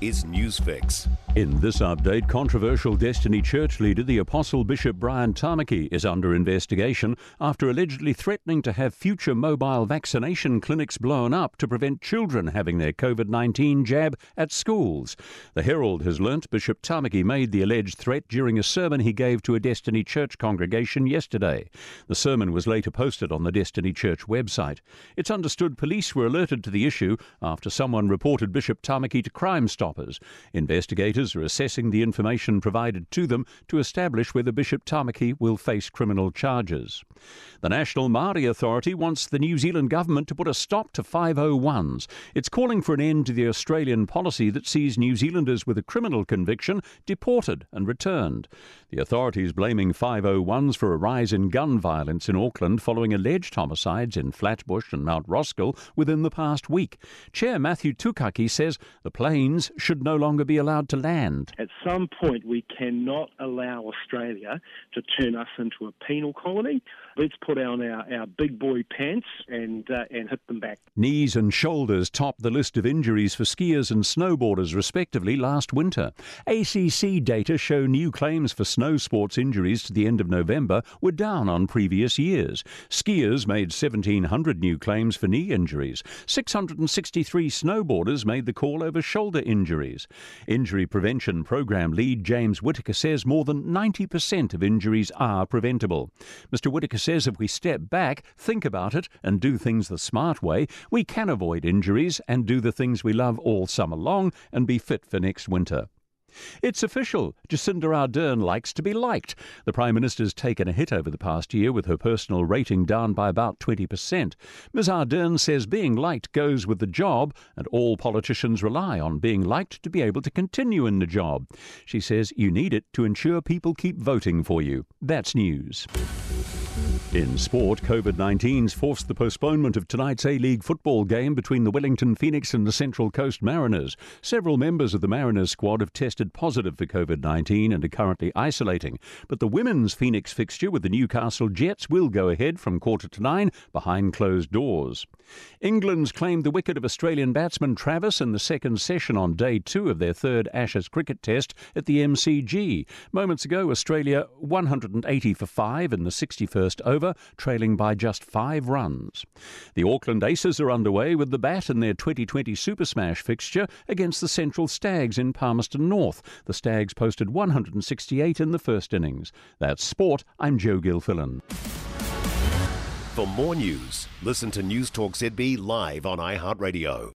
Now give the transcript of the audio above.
is Newsfix. In this update, controversial Destiny Church leader, the Apostle Bishop Brian Tamaki, is under investigation after allegedly threatening to have future mobile vaccination clinics blown up to prevent children having their COVID 19 jab at schools. The Herald has learnt Bishop Tamaki made the alleged threat during a sermon he gave to a Destiny Church congregation yesterday. The sermon was later posted on the Destiny Church website. It's understood police were alerted to the issue after someone reported Bishop Tamaki to Crime Stoppers. Investigators are assessing the information provided to them to establish whether Bishop Tamaki will face criminal charges. The National Māori Authority wants the New Zealand government to put a stop to 501s. It's calling for an end to the Australian policy that sees New Zealanders with a criminal conviction deported and returned. The authorities blaming 501s for a rise in gun violence in Auckland following alleged homicides in Flatbush and Mount Roskill within the past week. Chair Matthew Tukaki says the planes should no longer be allowed to land. At some point, we cannot allow Australia to turn us into a penal colony. Let's put on our, our big boy pants and, uh, and hit them back. Knees and shoulders topped the list of injuries for skiers and snowboarders, respectively, last winter. ACC data show new claims for snow sports injuries to the end of November were down on previous years. Skiers made 1,700 new claims for knee injuries. 663 snowboarders made the call over shoulder injuries. Injury Prevention Program lead James Whitaker says more than 90% of injuries are preventable. Mr. Whitaker says if we step back, think about it, and do things the smart way, we can avoid injuries and do the things we love all summer long and be fit for next winter. It's official. Jacinda Ardern likes to be liked. The Prime Minister's taken a hit over the past year with her personal rating down by about 20%. Ms Ardern says being liked goes with the job, and all politicians rely on being liked to be able to continue in the job. She says you need it to ensure people keep voting for you. That's news. In sport, COVID 19's forced the postponement of tonight's A League football game between the Wellington Phoenix and the Central Coast Mariners. Several members of the Mariners squad have tested positive for COVID 19 and are currently isolating. But the women's Phoenix fixture with the Newcastle Jets will go ahead from quarter to nine behind closed doors. England's claimed the wicket of Australian batsman Travis in the second session on day two of their third Ashes cricket test at the MCG. Moments ago, Australia 180 for five in the 61st over, trailing by just five runs. The Auckland Aces are underway with the bat in their 2020 Super Smash fixture against the Central Stags in Palmerston North. The Stags posted 168 in the first innings. That's sport. I'm Joe Gilfillan. For more news, listen to News Talk ZB live on iHeartRadio.